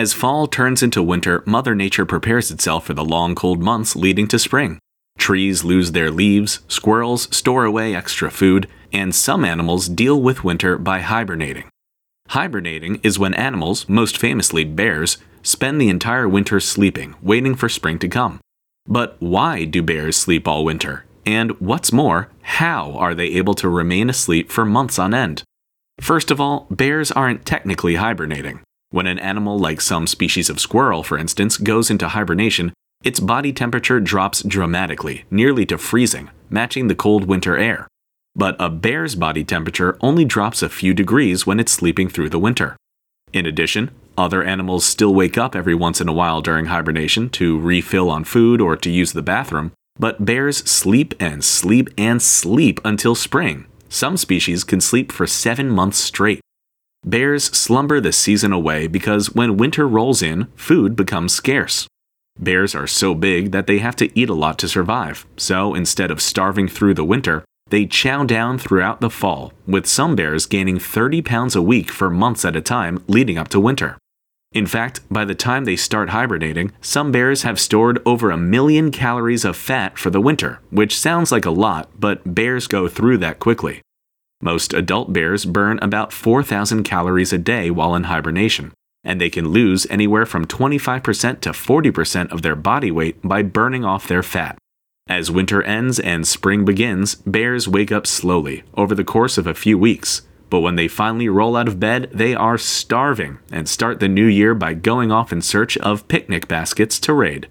As fall turns into winter, Mother Nature prepares itself for the long cold months leading to spring. Trees lose their leaves, squirrels store away extra food, and some animals deal with winter by hibernating. Hibernating is when animals, most famously bears, spend the entire winter sleeping, waiting for spring to come. But why do bears sleep all winter? And what's more, how are they able to remain asleep for months on end? First of all, bears aren't technically hibernating. When an animal like some species of squirrel, for instance, goes into hibernation, its body temperature drops dramatically, nearly to freezing, matching the cold winter air. But a bear's body temperature only drops a few degrees when it's sleeping through the winter. In addition, other animals still wake up every once in a while during hibernation to refill on food or to use the bathroom, but bears sleep and sleep and sleep until spring. Some species can sleep for seven months straight. Bears slumber the season away because when winter rolls in, food becomes scarce. Bears are so big that they have to eat a lot to survive, so instead of starving through the winter, they chow down throughout the fall, with some bears gaining 30 pounds a week for months at a time leading up to winter. In fact, by the time they start hibernating, some bears have stored over a million calories of fat for the winter, which sounds like a lot, but bears go through that quickly. Most adult bears burn about 4,000 calories a day while in hibernation, and they can lose anywhere from 25% to 40% of their body weight by burning off their fat. As winter ends and spring begins, bears wake up slowly over the course of a few weeks, but when they finally roll out of bed, they are starving and start the new year by going off in search of picnic baskets to raid.